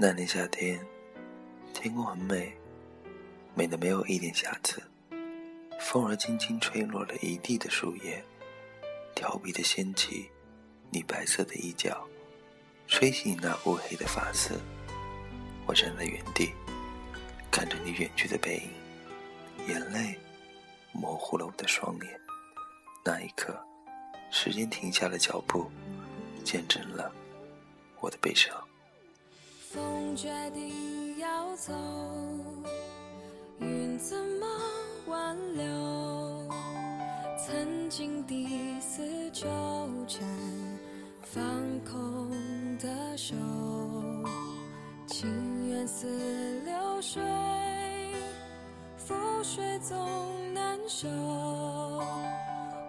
那年夏天，天空很美，美的没有一点瑕疵。风儿轻轻吹落了一地的树叶，调皮的掀起你白色的衣角，吹起你那乌黑的发丝。我站在原地，看着你远去的背影，眼泪模糊了我的双眼。那一刻，时间停下了脚步，见证了我的悲伤。风决定要走，云怎么挽留？曾经第四纠缠，放空的手，情缘似流水，覆水总难收。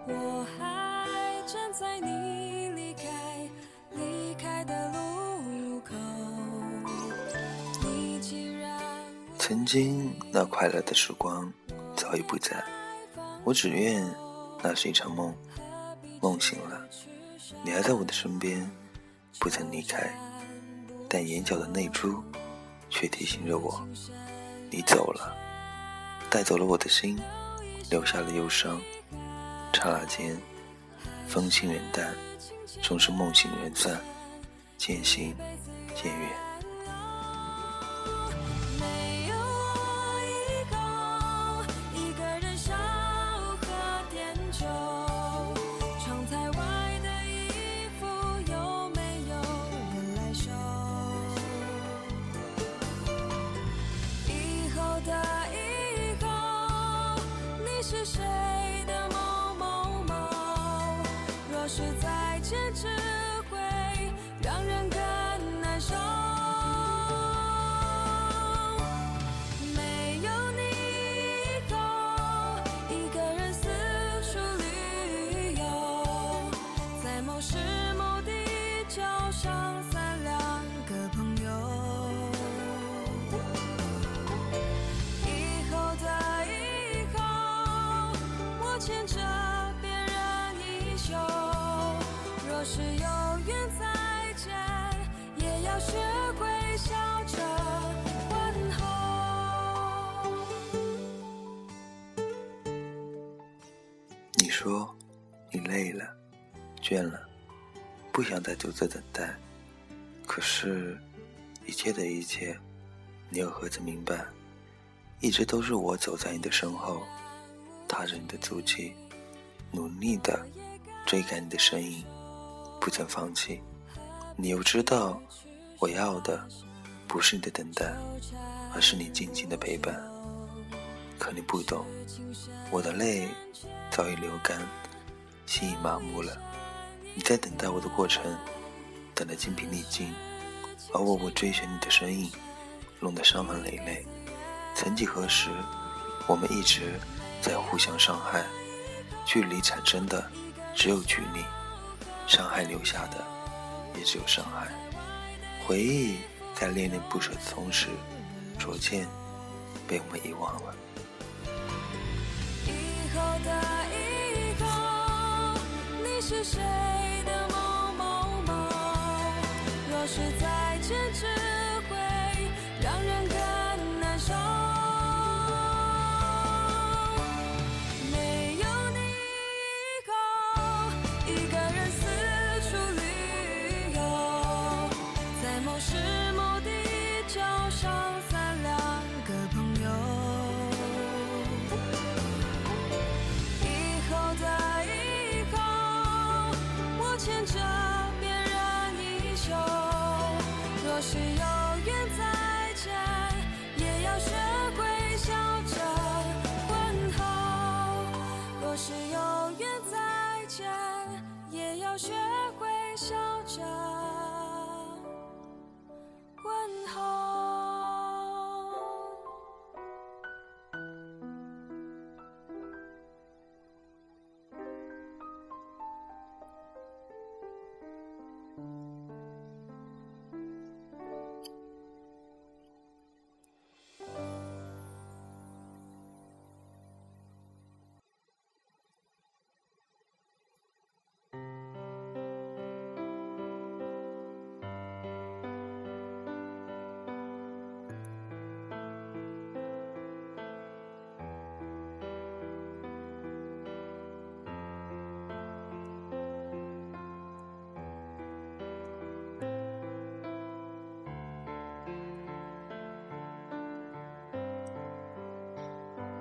我还站在你曾经那快乐的时光早已不在，我只愿那是一场梦，梦醒了，你还在我的身边，不曾离开，但眼角的泪珠却提醒着我，你走了，带走了我的心，留下了忧伤。刹那间，风轻云淡，终是梦醒人散，渐行渐远。坚持。说你累了，倦了，不想再独自等待。可是，一切的一切，你又何曾明白？一直都是我走在你的身后，踏着你的足迹，努力的追赶你的身影。不曾放弃，你又知道，我要的不是你的等待，而是你静静的陪伴。可你不懂，我的泪早已流干，心已麻木了。你在等待我的过程，等得精疲力尽，而我我追寻你的身影，弄得伤痕累累。曾几何时，我们一直在互相伤害，距离产生的只有距离。伤害留下的也只有伤害，回忆在恋恋不舍的同时，逐渐被我们遗忘了。是谁的某某某？若是在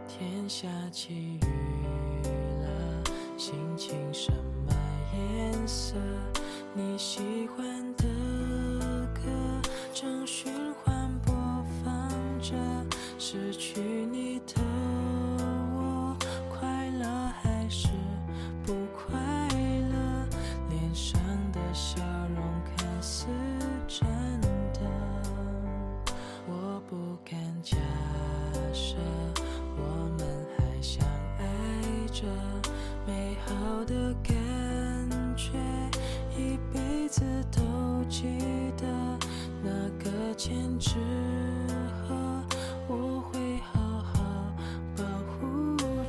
天下起雨了，心情什么颜色？你喜欢的歌正循环播放着，失去你的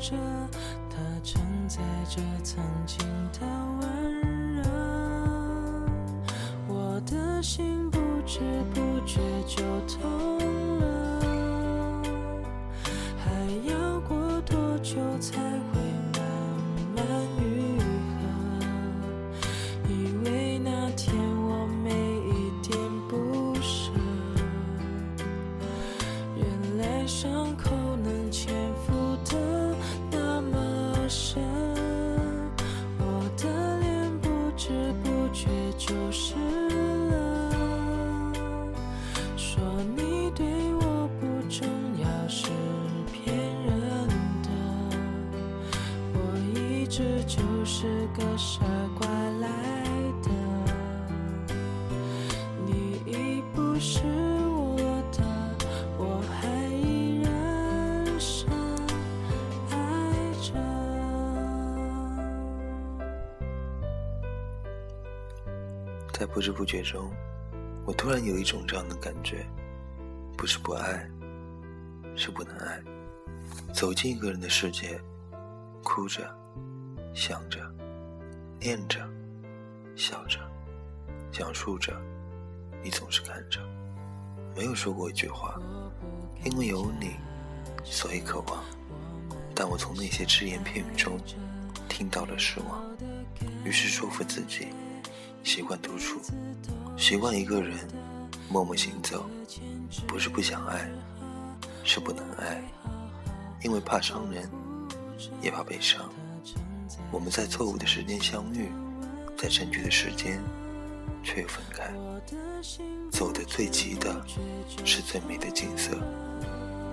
着，它承载着曾经的温热。我的心不知不觉就痛个傻瓜来的，你已不是我的，我还依然深爱着。在不知不觉中，我突然有一种这样的感觉，不是不爱，是不能爱。走进一个人的世界，哭着，想着，念着，笑着，讲述着，你总是看着，没有说过一句话，因为有你，所以渴望。但我从那些只言片语中听到了失望，于是说服自己。习惯独处，习惯一个人默默行走，不是不想爱，是不能爱，因为怕伤人，也怕悲伤。我们在错误的时间相遇，在正确的时间却又分开。走得最急的是最美的景色，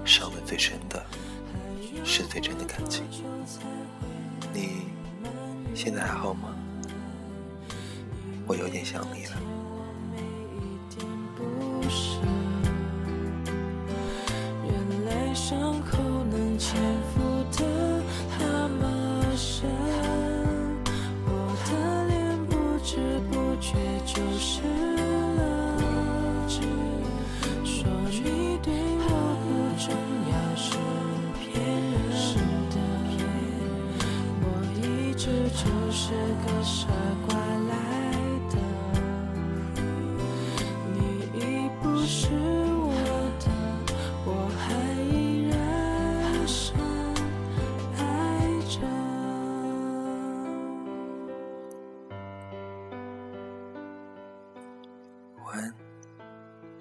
伤得最深的是最真的感情。你现在还好吗？我有点想你了。伤口却就湿了。说你对我不重要是骗人的，我一直就是个傻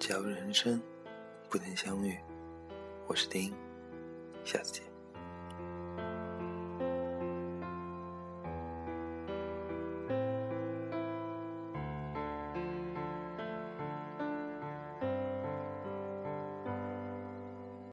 假如人生不能相遇，我是丁，下次见。